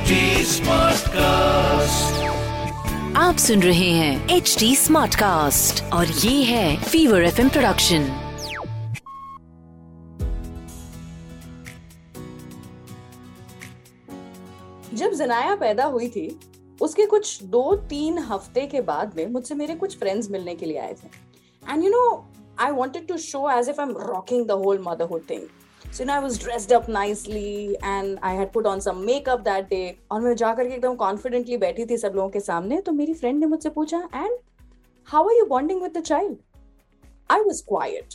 HD Smartcast. आप सुन रहे हैं एच डी स्मार्ट कास्ट और ये है फीवर एफ़ प्रोडक्शन जब जनाया पैदा हुई थी उसके कुछ दो तीन हफ़्ते के बाद में मुझसे मेरे कुछ फ्रेंड्स मिलने के लिए आए थे। And you know I wanted to show as if I am rocking the whole motherhood thing so no I was dressed up nicely and I had put on some makeup that day और मैं जाकर के एकदम confidently बैठी थी सब लोगों के सामने तो मेरी फ्रेंड ने मुझसे पूछा and how are you bonding with the child I was quite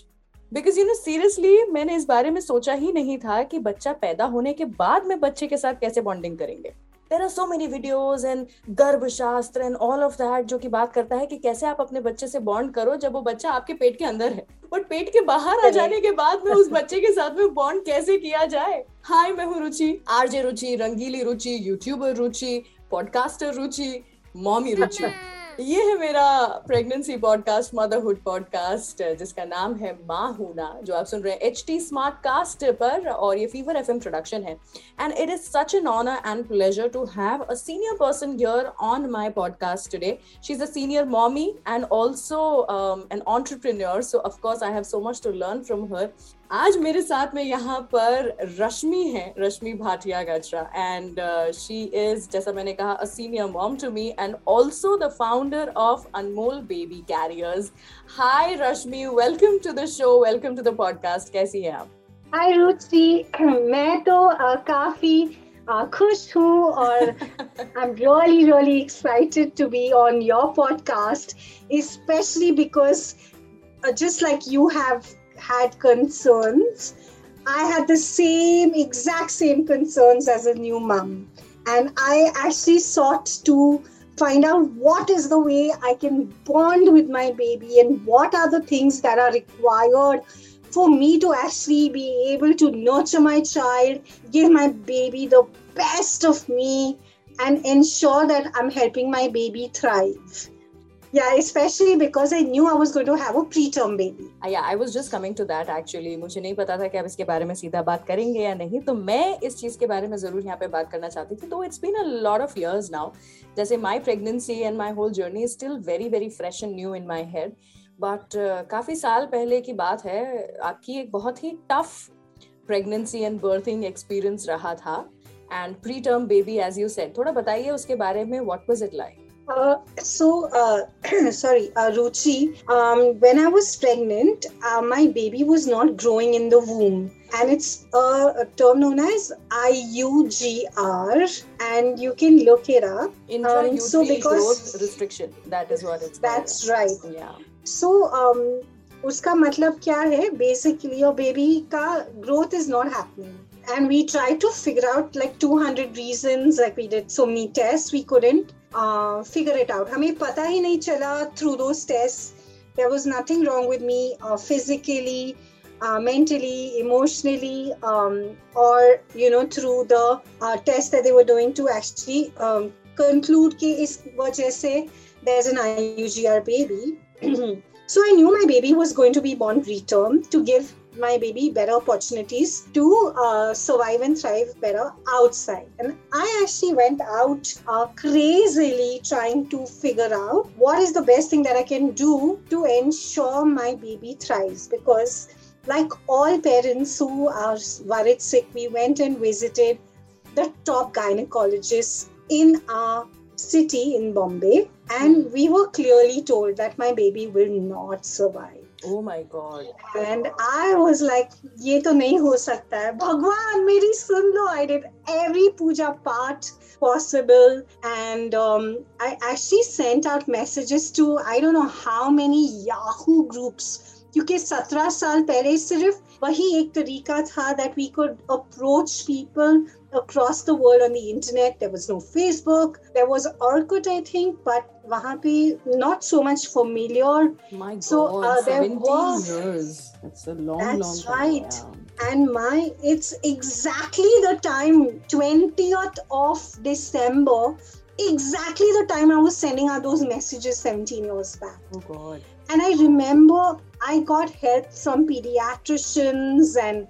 because you know seriously मैंने इस बारे में सोचा ही नहीं था कि बच्चा पैदा होने के बाद मैं बच्चे के साथ कैसे बॉन्डिंग करेंगे। There are so many videos and गर्भशास्त्र and all of that जो कि बात करता है कि कैसे आप अपने बच्चे से बॉन्ड करो जब वो बच्चा आपके पेट के अंदर है। बट पेट के बाहर आ जाने के बाद में उस बच्चे के साथ में बॉन्ड कैसे किया जाए? हाय मैं हूँ रुचि। आरजे रुचि रंगीली Ruchi YouTuber Ruchi podcaster Ruchi mommy Ruchi. ये है मेरा प्रेगनेंसी पॉडकास्ट मदरहुड पॉडकास्ट जिसका नाम है माँ हूना जो आप सुन रहे हैं एच टी स्मार्ट कास्ट पर, और ये फीवर एफएम प्रोडक्शन है। And it is such an honour and pleasure to have a senior person here on my podcast today she is a senior mommy and also an entrepreneur so of course I have so much to learn from her आज मेरे साथ में यहाँ पर रश्मि है Rashmi Bhatia Gajra. And she is जैसा मैंने कहा a senior mom to me and also the founder of Anmol baby carriers hi Rashmi welcome to the show welcome to the podcast कैसी है आप? हाय रुचि। मैं तो uh, काफ़ी uh, खुश हूँ और I am really really excited to be on your podcast specially because just like you have had concerns. I had the same, exact same concerns as a new mom. And I actually sought to find out what is the way I can bond with my baby and what are the things that are required for me to actually be able to nurture my child, give my baby the best of me, and ensure that I'm helping my baby thrive. Yeah, especially because I knew I was going to have a preterm baby. Uh, yeah, I was just coming to that actually. मुझे नहीं पता था कि आप इसके बारे में सीधा बात करेंगे या नहीं। तो मैं इस चीज़ के बारे में ज़रूर यहाँ पे बात करना चाहती थी। तो it's been a lot of years now जैसे my pregnancy and my whole journey is still very very fresh and new in my head but काफ़ी साल पहले की बात है आपकी एक बहुत ही tough pregnancy and birthing experience रहा था। And pre term baby as you said थोड़ा बताइए उसके बारे में what was it like Uh, so, uh, sorry, uh, Ruchi, um, when I was pregnant, uh, my baby was not growing in the womb. And it's a, a term known as IUGR, and you can look it up. Um, so because growth restriction, that is what it's. That's called. right. Yeah. So, um, उसका मतलब क्या है Basically, your baby का growth is not happening and we tried to figure out like 200 reasons like we did so many tests we couldn't figure it out हमें पता ही नहीं चला through though there was nothing wrong with me physically mentally emotionally और you know through the test they were doing to actually conclude कि इस वजह से there is an I U G R baby so I knew my baby was going to be born preterm to give my baby better opportunities to uh, survive and thrive better outside. And I actually went out uh, crazily trying to figure out what is the best thing that I can do to ensure my baby thrives because like all parents who are worried sick, we went and visited the top gynecologists in our city in Bombay, and we were clearly told that my baby will not survive. Oh my God. And I was like, ये तो नहीं हो सकता है भगवान मेरी सुन लो I did every puja part possible and um, I actually sent out messages to I don't know how many Yahoo groups क्योंकि सत्रह साल पहले सिर्फ़ वही एक तरीका था that we could approach people across the world on the internet. There was no Facebook. There was Orkut, I think, but वहाँ पे not so much familiar. My God, so uh, there was years. That's a long, that's long right. Time. And my, it's exactly the time, 20th of December, exactly the time I was sending out those messages 17 years back. Oh God. And I remember I got help from pediatricians and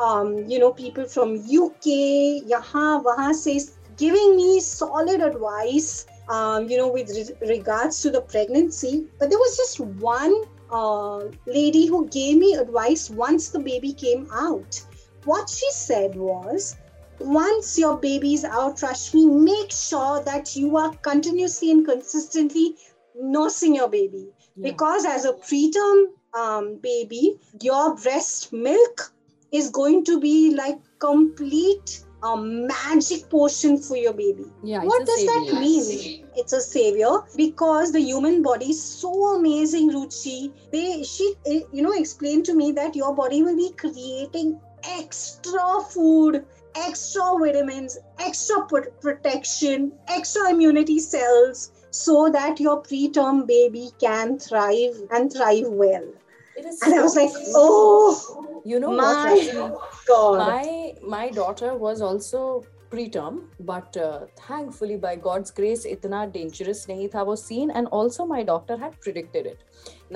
um, you know, people from UK, yahan, wahan se, giving me solid advice, um, you know, with re- regards to the pregnancy. But there was just one uh, lady who gave me advice once the baby came out. What she said was, once your baby is out, Rashmi, make sure that you are continuously and consistently nursing your baby. Yeah. Because as a preterm um, baby, your breast milk is going to be like complete a magic potion for your baby. Yeah, what does that mean? It's a savior because the human body is so amazing, Ruchi. They she eh, you know explained to me that your body will be creating extra food, extra vitamins, extra protection, extra immunity cells so that your preterm baby can thrive and thrive well. And I was like, oh you know my Rashi? god. my my daughter was also preterm but uh, thankfully by god's grace itna dangerous nahi tha wo scene and also my doctor had predicted it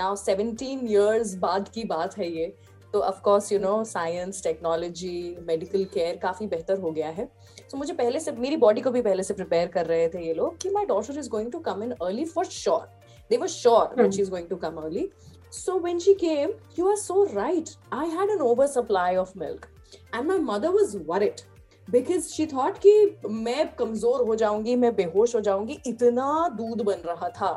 now 17 years बाद की बात है ये तो of course you know science technology medical care काफ़ी बेहतर हो गया है so मुझे पहले से मेरी बॉडी को भी पहले से प्रिपेयर कर रहे थे ये लोग कि my daughter is going to come in early for sure they were sure that Hmm. she's going to come early so when she came you are so right i had an oversupply of milk and my mother was worried because she thought कि मैं कमजोर हो जाऊंगी मैं बेहोश हो जाऊंगी इतना दूध बन रहा था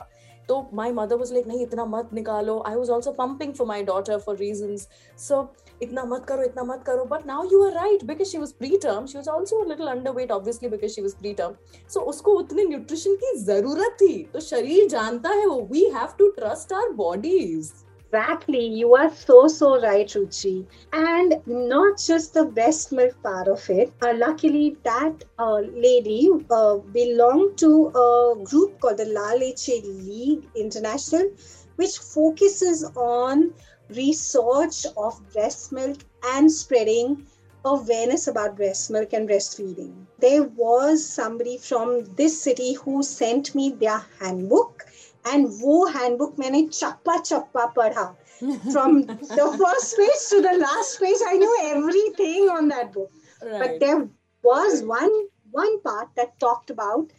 तो my mother was like नहीं इतना मत निकालो I was also pumping for my daughter for reasons so इतना मत करो इतना मत करो but now you are right because she was preterm she was also a little underweight obviously because she was preterm so उसको उतने nutrition की ज़रूरत थी तो शरीर जानता है वो we have to trust our bodies Exactly, you are so so right, Ruchi. And not just the breast milk part of it. Uh, luckily, that uh, lady uh, belonged to a group called the La Leche League International, which focuses on research of breast milk and spreading awareness about breast milk and breastfeeding. There was somebody from this city who sent me their handbook. And वो handbook मैंने चप्पा चप्पा पढ़ा from the first page to the last page. I knew everything on that book. But right there was one one part that talked about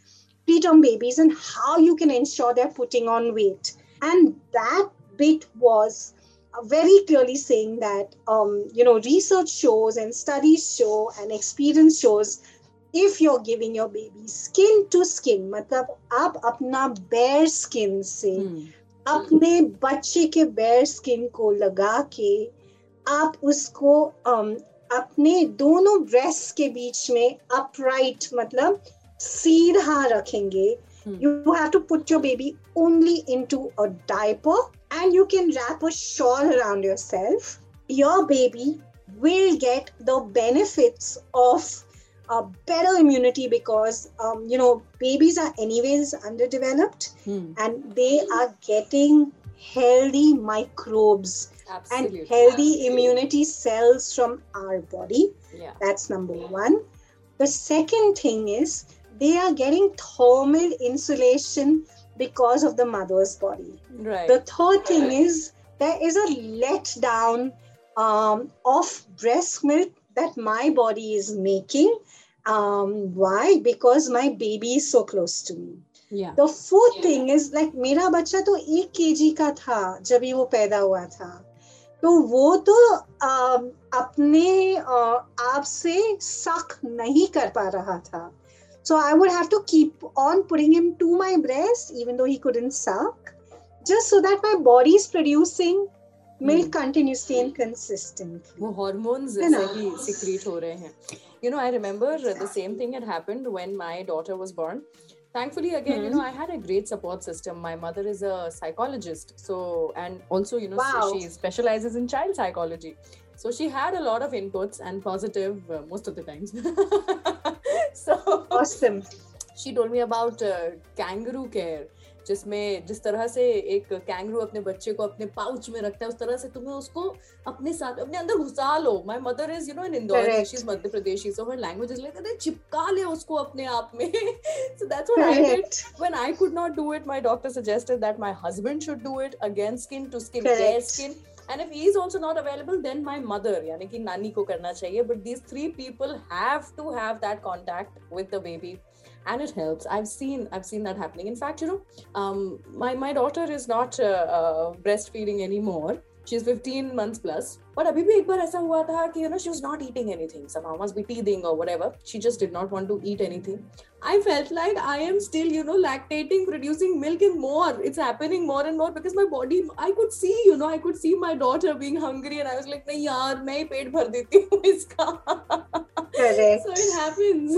preterm babies and how you can ensure they're putting on weight. And that bit was uh, very clearly saying that um, you know research shows and studies show and experience shows if you're giving your baby skin to skin मतलब आप अपना bare skin से Hmm. अपने बच्चे के bear skin को लगा के आप उसको um, अपने दोनों ब्रेस्ट के बीच में अपराइट मतलब सीधा रखेंगे Hmm. you have to put your baby only into a diaper and you can wrap a shawl around yourself your baby will get the benefits of a better immunity because um, you know babies are anyways underdeveloped Hmm. and they are getting healthy microbes Absolutely. and healthy immunity cells from our body. Yeah. That's number one. The second thing is they are getting thermal insulation because of the mother's body. Right. The third thing is there is a letdown um, of breast milk that my body is making. Um, why? Because my baby is so close to me. yeah. The fourth yeah. thing is like मेरा बच्चा तो एक KG का था जब ही वो पैदा हुआ था तो वो तो अपने अ, आप से सक नहीं कर पा रहा था so I would have to keep on putting him to my breast even though he couldn't suck just so that my body is producing milk continuously and consistently वो hormones है ना? सही secrete हो रहे हैं you know I remember the same thing had happened when my daughter was born thankfully again you know I had a great support system my mother is a psychologist so and also you know Wow. she specializes in child psychology so she had a lot of inputs and positive uh, most of the times so awesome she told me about uh, kangaroo care जिसमें जिस तरह से एक kangaroo अपने बच्चे को अपने pouch में रखता है उस तरह से तुम्हें उसको अपने साथ अपने अंदर घुसा लो my mother is you know in Indore Correct. She is Madhya Pradesh so her language is like अरे चिपका ले उसको अपने आप में so that's what I did correct when I could not do it, my doctor suggested that my husband should do it again, skin to skin, bare Correct. skin. and if he is also not available then my mother yani ki nani ko karna chahiye. But these three people have to have that contact with the baby. And it helps. I've seen i've seen that happening. In fact you know um, my my daughter is not uh, uh, breastfeeding anymore she's 15 months plus. But abhi bhi ek baar aisa hua tha ki you know she was not eating anything. Somehow must be teething or whatever. She just did not want to eat anything. I felt like i am still you know lactating producing milk and more. It's happening more and more because my body i could see you know i could see my daughter being hungry and i was like nahi yaar main hi pet bhar deti hu iska. Correct. So it happens.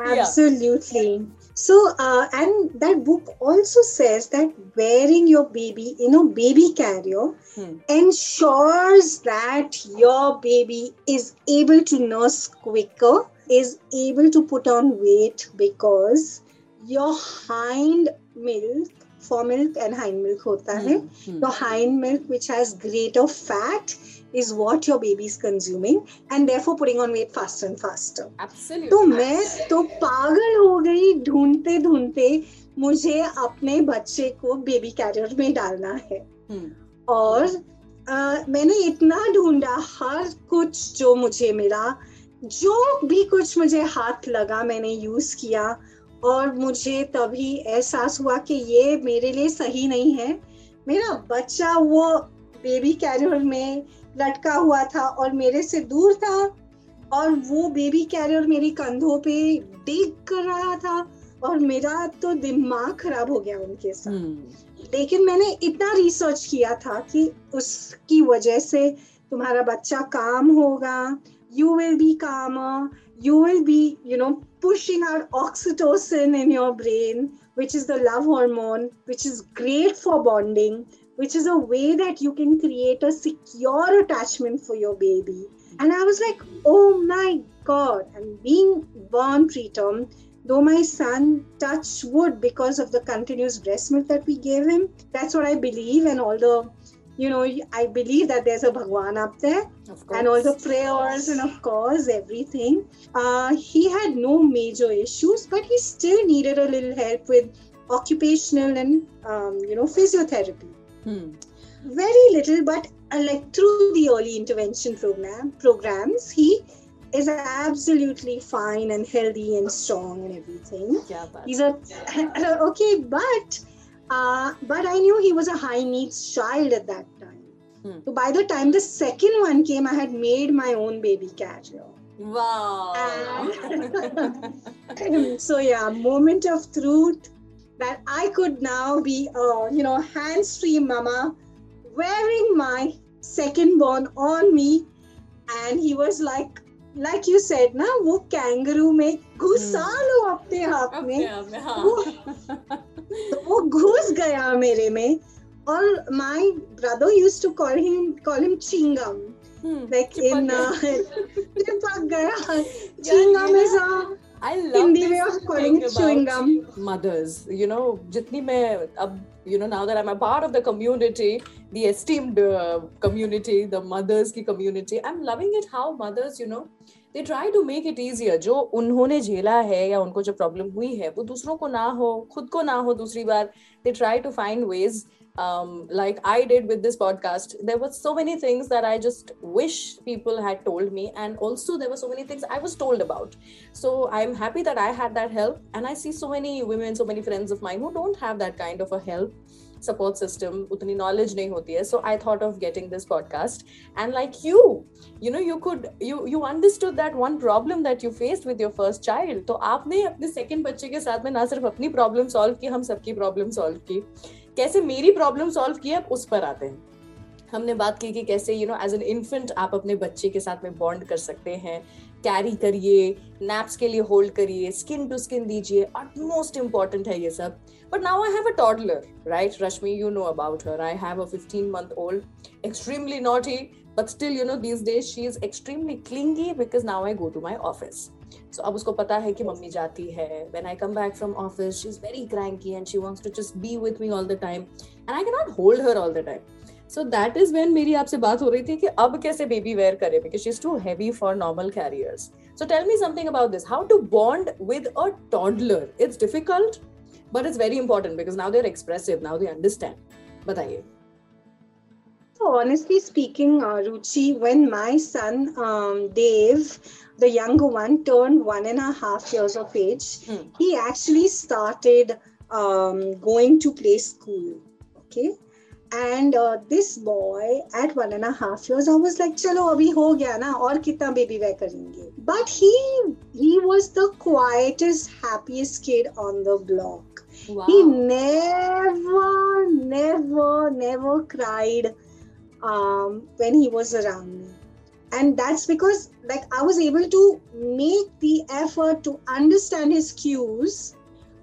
Absolutely. So, uh, and that book also says that wearing your baby in a baby carrier hmm. ensures that your baby is able to nurse quicker, is able to put on weight because your hind milk, fore milk and hind milk hota hai. Hmm. Hmm. Your hind milk, which has greater fat, is what your baby is consuming and therefore putting on weight faster and faster. Absolutely. तो मैं तो पागल हो गई ढूंढते ढूंढते मुझे अपने बच्चे को बेबी कैरियर में डालना है hmm. और आ, मैंने इतना ढूंढा हर कुछ जो मुझे मिला जो भी कुछ मुझे हाथ लगा मैंने यूज़ किया और मुझे तभी एहसास हुआ कि ये मेरे लिए सही नहीं है मेरा बच्चा वो बेबी कैरियर में लटका हुआ था और मेरे से दूर था और वो बेबी कैरियर मेरी कंधों पे डिग कर रहा था और मेरा तो दिमाग खराब हो गया उनके साथ hmm. लेकिन मैंने इतना रिसर्च किया था कि उसकी वजह से तुम्हारा बच्चा काम होगा you will be calm you will be you know pushing out oxytocin in your brain which is the love hormone which is great for bonding which is a way that you can create a secure attachment for your baby. And I was like, oh my God. And being born preterm, though my son touched wood because of the continuous breast milk that we gave him, that's what I believe. And all the, you know, I believe that there's a Bhagwan up there. And all the prayers and of course everything. Uh, he had no major issues, but he still needed a little help with occupational and, um, you know, physiotherapy. Hmm. Very little, but uh, like through the early intervention program programs, he is absolutely fine and healthy and strong and everything. Yeah, but, he's a okay, but uh, but I knew he was a high needs child at that time. Hmm. So by the time the second one came, I had made my own baby carrier. Wow. so yeah, moment of truth that I could now be a, you know, hands-free mama wearing my second born on me. And he was like, like you said ना वो kangaroo में घुसा लो अपने हाथ में वो, तो वो घुस गया मेरे में और my brother used to call him call him chingam hmm, like in uh, चिपक गया chingam is a जो उन्होंने झेला है या उनको जो प्रॉब्लम हुई है वो दूसरों को ना हो खुद को ना हो दूसरी बार they try to find ways um, like I did with this podcast, there were so many things that I just wish people had told me, and also there were so many things I was told about. So I'm happy that I had that help, and I see so many women, so many friends of mine who don't have that kind of a help support system utni knowledge nahi hoti hai so i thought of getting this podcast and like you you know you could you you understood that one problem that you faced with your first child तो आपने अपने second बच्चे के साथ में ना सिर्फ अपनी प्रॉब्लम सॉल्व की हम सबकी प्रॉब्लम सॉल्व की कैसे मेरी प्रॉब्लम सॉल्व की अब उस पर आते हैं। हमने बात की कि कैसे you know as an infant आप अपने बच्चे के साथ में बॉन्ड कर सकते हैं। कैरी करिए नैप्स के लिए होल्ड करिए स्किन टू स्किन दीजिए मोस्ट इंपॉर्टेंट है ये सब। But now I have a toddler right Rashmi you know about her I have a 15 month old extremely naughty but still you know these days she is extremely clingy because now I go to my office so अब उसको पता है कि mummy जाती है। When I come back from office she is very cranky and she wants to just be with me all the time and I can not hold her all the time so that is when मेरी आपसे बात हो रही थी कि अब कैसे baby wear करे? Because she is too heavy for normal carriers so tell me something about this how to bond with a toddler it's difficult but it's very important because now they are expressive now they understand बताइए। So honestly speaking, uh, Ruchi, when my son um, Dave, the younger one, turned one and a half years of age, mm. he actually started um, going to play school. Okay. And uh, this boy at one and a half years, I was like, "Chalo, abhi ho gaya na, aur kitna baby wear karenge." But he he was the quietest, happiest kid on the block. Wow. He never, never, never cried um, when he was around me. And that's because like I was able to make the effort to understand his cues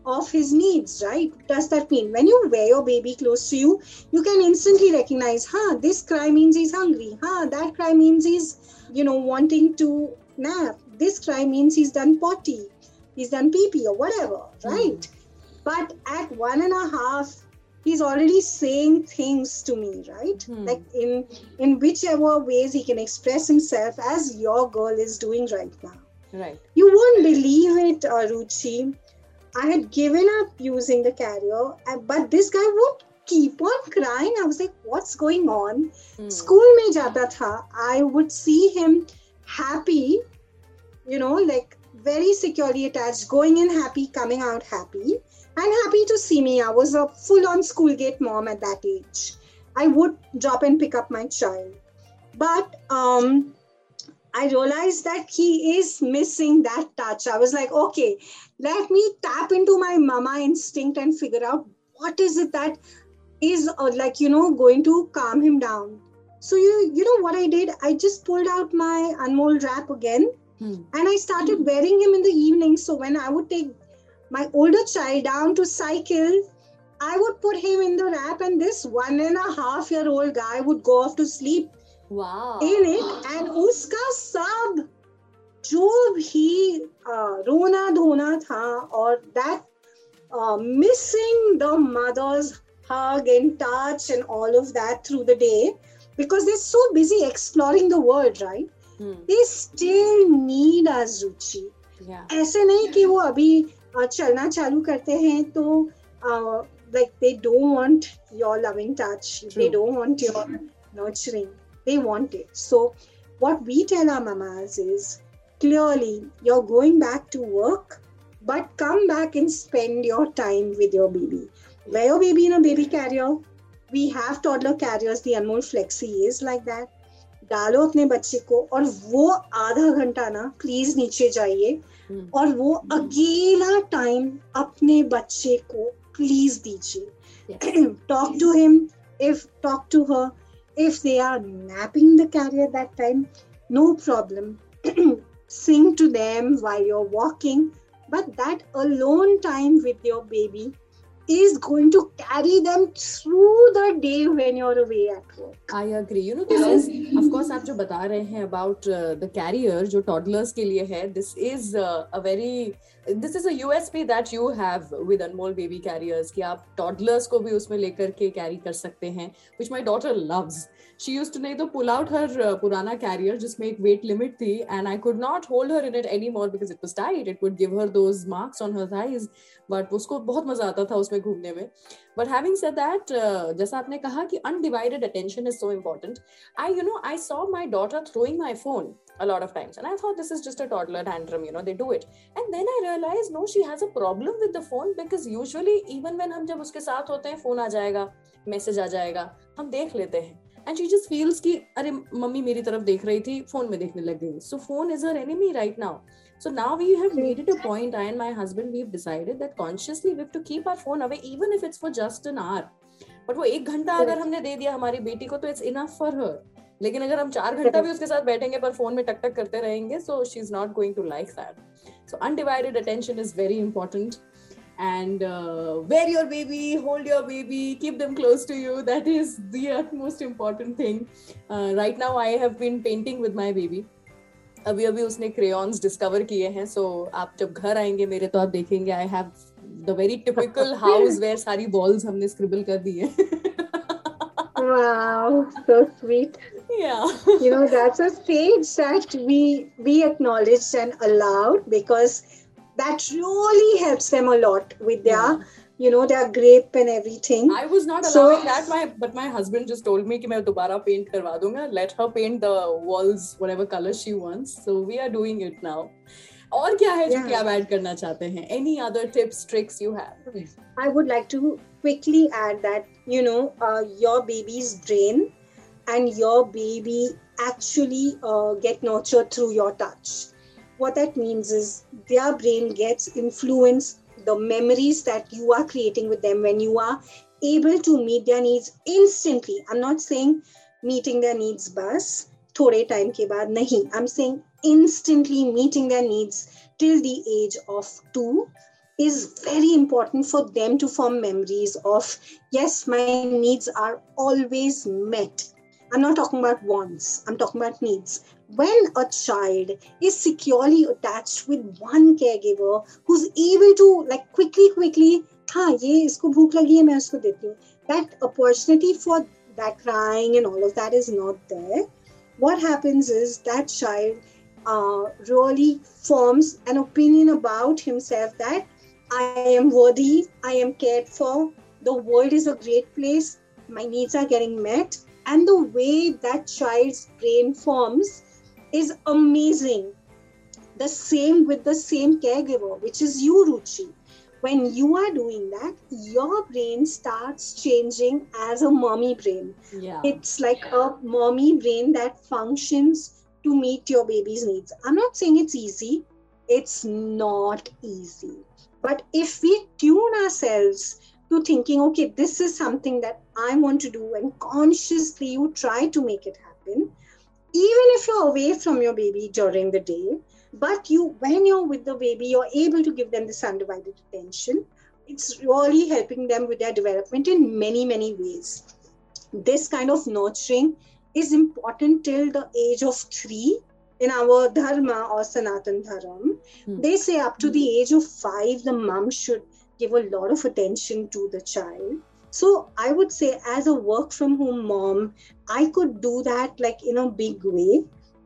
of his needs, right? Does that mean when you wear your baby close to you, you can instantly recognize, huh, this cry means he's hungry, huh, that cry means he's, you know, wanting to nap, this cry means he's done potty, he's done pee pee or whatever, right? But at one and a half, he's already saying things to me, right? Hmm. Like in in whichever ways he can express himself as your girl is doing right now. Right. You won't believe it, uh, Ruchi. I had given up using the carrier, but this guy would keep on crying. I was like, what's going on? Hmm. School mein jata tha. I would see him happy, you know, like very securely attached, going in happy, coming out happy, and happy to see me. I was a full on school gate mom at that age. I would drop and pick up my child. But um, I realized that he is missing that touch. I was like, okay, let me tap into my mama instinct and figure out what is it that is uh, like, you know, going to calm him down. So you you know what I did? I just pulled out my Anmol wrap again Hmm. and I started wearing him in the evening. So when I would take my older child down to cycle, I would put him in the wrap, and this one and a half year old guy would go off to sleep Wow. in it and उसका सब जो भी uh, रोना धोना था और that uh, missing the mother's hug and touch and all of that through the day because they're so busy exploring the world right Hmm. they still need us Ruchi Yeah. ऐसे नहीं कि वो अभी uh, चलना चालू करते हैं तो uh, like they don't want your loving touch they True. don't want your nurturing they want it so what we tell our mamas is clearly you're going back to work but come back and spend your time with your baby wear your baby in a baby carrier we have toddler carriers the Anmol flexi is like that डालो अपने बच्चे को और वो आधा घंटा ना please नीचे जाइए हम्म। और वो अकेला टाइम अपने बच्चे को प्लीज़ दीजिए। Talk to him if talk to her if they are napping the carrier that time no problem sing to them while you're walking but that alone time with your baby is going to carry them through the day when you're away at work I agree. You know, this is, of course, आप जो बता रहे हैं about uh, the carrier जो toddlers के लिए है, this is uh, a very, this is a USP that you have with Anmol baby carriers कि आप toddlers को भी उसमें लेकर के carry कर सकते हैं, which my daughter loves. She used to नहीं तो pull out her uh, पुराना carrier जिसमें एक weight limit थी and I could not hold her in it anymore because it was tight. It would give her those marks on her thighs. But उसको बहुत मज़ा आता था उसमें में घूमने में बट हैविंग सेड दैट जैसा आपने कहा कि undivided attention is so important I you know I saw my daughter throwing my phone a lot of times and i thought this is just a toddler tantrum you know they do it and then i realized no she has a problem with the phone because usually even when hum jab uske sath hote hain phone aa jayega message aa jayega hum dekh lete hain and she just feels कि अरे mummy मेरी तरफ़ देख रही थी phone में देखने लग गई so phone is her enemy right now So now we have made it a point, I and my husband, we've decided that consciously we have to keep our phone away, even if it's for just an hour. But वो एक घंटा अगर हमने दे दिया हमारी बेटी को तो इट्स इनफ फॉर हर लेकिन अगर हम चार घंटा भी उसके साथ बैठेंगे पर फोन में टक टक करते रहेंगे so she is not going to like that so undivided attention is very important and uh, wear your baby hold your baby keep them close to you that is the utmost important thing uh, right now i have been painting with my baby अभी अभी उसने crayons discover किए हैं सो आप जब घर आएँगे मेरे तो आप देखेंगे I have the very typical house where सारी बॉल्स हमने स्क्रिबल कर दी है wow so sweet yeah you know that's a stage that we we acknowledged and allowed because that really helps them a lot with their you know they are grape and everything I was not So- allowing that, my but my husband just told me कि मैं दोबारा paint करवा दूंगा. Let her paint the walls whatever color she wants. So we are doing it now. और क्या है जो Yeah. कि आप ऐड करना चाहते हैं? Any other tips, tricks you have? I would like to quickly add that you know uh, your baby's brain and your baby actually uh, get nurtured through your touch. What that means is their brain gets influenced the memories that you are creating with them when you are able to meet their needs instantly. I'm not saying meeting their needs bus थोड़े time के बाद नहीं. I'm saying instantly meeting their needs till the age of two is very important for them to form memories of yes my needs are always met i'm not talking about wants i'm talking about needs when a child is securely attached with one caregiver who's able to like quickly quickly हाँ ये इसको भूख लगी है मैं उसको देती हूँ that opportunity for that crying and all of that is not there what happens is that child uh, really forms an opinion about himself that I am worthy, I am cared for, the world is a great place, my needs are getting met. And the way that child's brain forms is amazing. The same with the same caregiver, which is you, Ruchi. When you are doing that, your brain starts changing as a mommy brain. Yeah. It's like a mommy brain that functions to meet your baby's needs. I'm not saying it's easy, it's not easy. But if we tune ourselves to thinking, okay, this is something that I want to do, and consciously you try to make it happen, even if you're away from your baby during the day, but you, when you're with the baby, you're able to give them this undivided attention. It's really helping them with their development in many, many ways. This kind of nurturing is important till the age of three in our dharma or sanatan dharam Hmm. they say up to the age of five the mom should give a lot of attention to the child so i would say as a work from home mom i could do that like in a big way.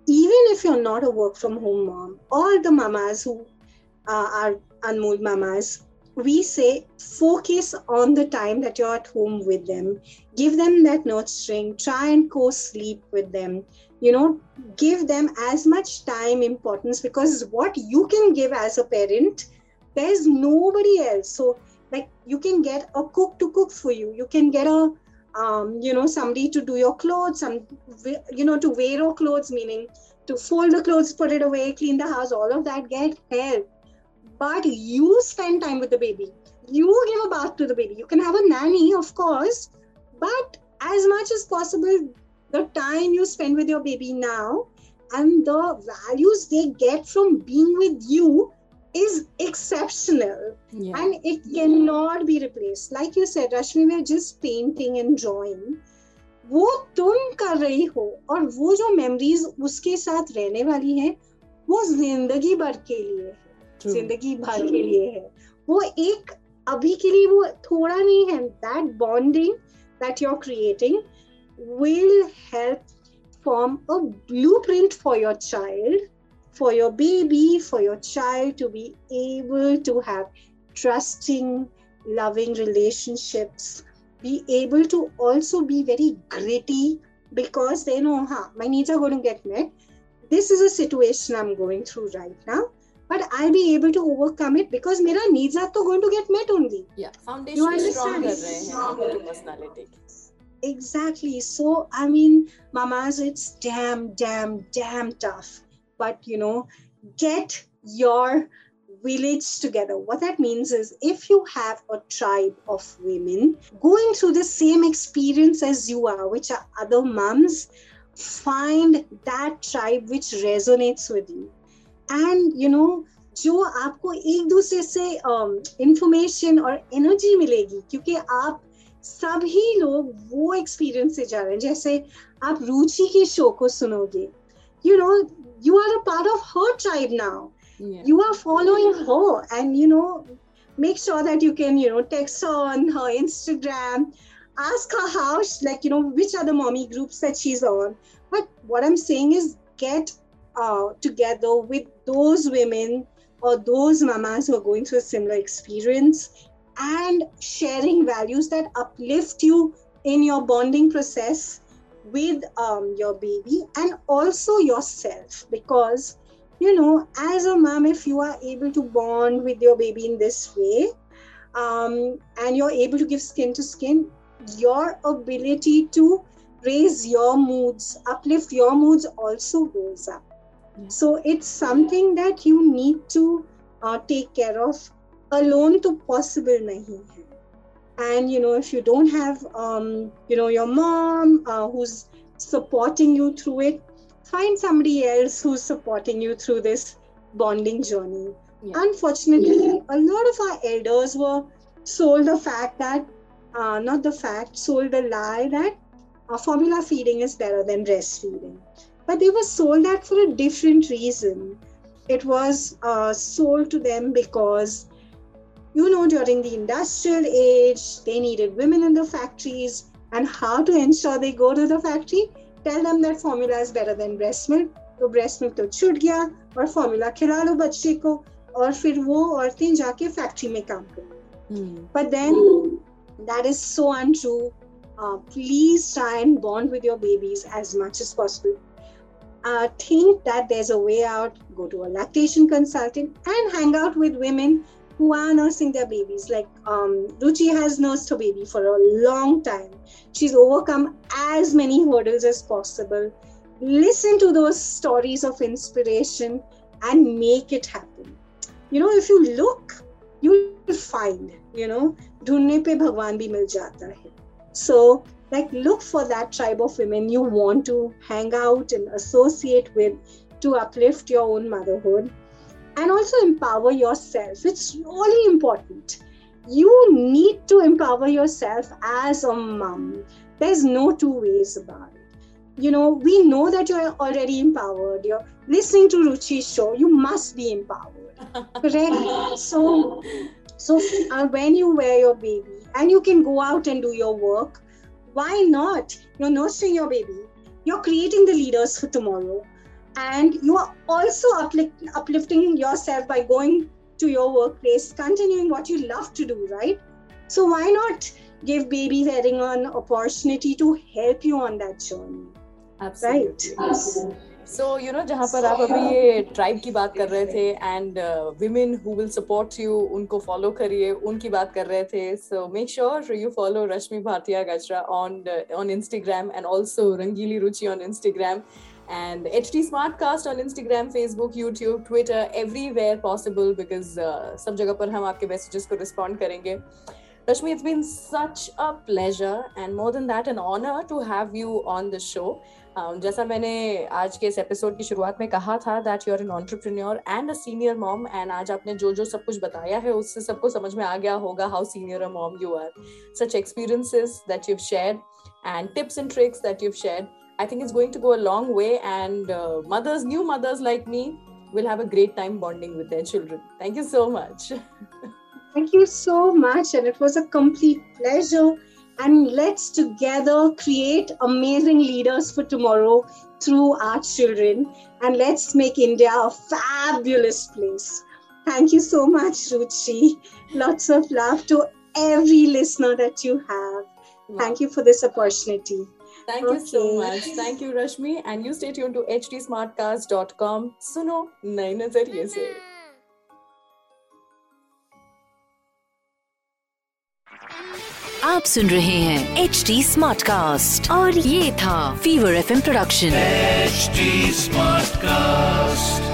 Even if you're not a work from home mom all the mamas who uh, are anmol mamas we say focus on the time that you're at home with them. Give them that nurturing try and co-sleep with them. You know give them as much time importance because what you can give as a parent there's nobody else. So like you can get a cook to cook for you. You can get a um, you know somebody to do your clothes some you know to wear your clothes meaning to fold the clothes put it away clean the house all of that get help. But you spend time with the baby. You give a bath to the baby. You can have a nanny of course but as much as possible the time you spend with your baby now and the values they get from being with you is exceptional Yeah. and it cannot be replaced like you said rashmi we are just painting and drawing वो तुम कर रही हो और वो जो memories उसके साथ रहने वाली है वो ज़िंदगी भर के लिए है. ज़िंदगी भर के लिए है वो एक अभी के लिए वो थोड़ा नहीं है that bonding that you are creating will help form a blueprint for your child, for your baby, for your child to be able to have trusting, loving relationships, be able to also be very gritty because they know, huh, my needs are going to get met. This is a situation I'm going through right now. But I'll be able to overcome it because my needs are going to get met only. Yeah, foundation is stronger, stronger. Exactly. So, I mean, mamas, it's damn, damn, damn tough but you know get your village together what that means is if you have a tribe of women going through the same experience as you are which are other moms find that tribe which resonates with you and you know जो आपको एक दूसरे से information और energy मिलेगी क्योंकि आप सभी लोग वो एक्सपीरियंस से जा रहे हैं जैसे आप रुचि के शो को सुनोगे you know you are a part of her tribe now yeah. you are following yeah. her and you know make sure that you can you know text her on her instagram ask her how she, like you know which are the mommy groups that she's on but what i'm saying is get uh, together with those women or those mamas who are going through a similar experience and sharing values that uplift you in your bonding process with um, your baby and also yourself because you know as a mom if you are able to bond with your baby in this way um, and you're able to give skin to skin your ability to raise your moods uplift your moods also goes up. Yeah. so it's something that you need to uh, take care of. Alone to possible nahi hai and you know if you don't have um, you know your mom uh, who's supporting you through it find somebody else who's supporting you through this bonding journey. Yeah. unfortunately a lot of our elders were sold the fact that uh, not the fact sold the lie that uh, formula feeding is better than breastfeeding but they were sold that for a different reason. It was uh, sold to them because you know, during the industrial age, they needed women in the factories and how to ensure they go to the factory. Tell them that formula is better than breast milk. तो breast milk तो छूट गया और formula खिला लो बच्चे को और फिर वो औरतें जाके फैक्ट्री में काम करें but then that is so untrue please try and bond with your babies as much as possible. Uh, think that there's a way out. Go to a lactation consultant and hang out with women who are nursing their babies. Like um, Ruchi has nursed her baby for a long time. She's overcome as many hurdles as possible. Listen to those stories of inspiration and make it happen. You know, if you look, you will find, you know, ढूंढने pe भगवान bhi mil jata hai. So, like, look for that tribe of women you want to hang out and associate with to uplift your own motherhood and also empower yourself. It's really important. You need to empower yourself as a mom. There's no two ways about it. You know, we know that you're already empowered. You're listening to Ruchi's show, you must be empowered. Correct? So, so uh, when you wear your baby and you can go out and do your work, why not? You're nurturing your baby. You're creating the leaders for tomorrow and you are also uplifting yourself by going to your workplace continuing what you love to do right? So why not give Baby wearing an opportunity to help you on that journey? Absolutely. right? Absolutely. So you know जहाँ पर आप अभी ये tribe की बात कर रहे थे and women who will support you उनको फॉलो करिए उनकी बात कर रहे थे. So make sure you follow Rashmi Bhatia Gajra on on Instagram and also Rangeeli Ruchi on Instagram and HT Smartcast on Instagram, Facebook, YouTube, Twitter, everywhere possible because uh, सब जगह पर हम आपके messages को respond करेंगे. Rashmi, it's been such a pleasure and more than that, an honor to have you on the show. Um, जैसा मैंने आज के इस एपिसोड की शुरुआत में कहा था that you are an entrepreneur and a senior mom and आज आपने जो जो सब कुछ बताया है उससे सबको समझ में आ गया होगा how senior a mom you are such experiences that you shared and tips and tricks that you shared I think it's going to go a long way, and uh, mothers, new mothers like me, will have a great time bonding with their children. Thank you so much. Thank you so much, and it was a complete pleasure. And let's together create amazing leaders for tomorrow through our children, and let's make India a fabulous place. Thank you so much, Ruchi. Lots of love to every listener that you have. Thank you for this opportunity. Thank okay. you so much. Thank you, Rashmi. And you stay tuned to hdsmartcast.com. सुनो नए नज़रिए से आप सुन रहे हैं H D smart cast और ये था Fever F production H Smartcast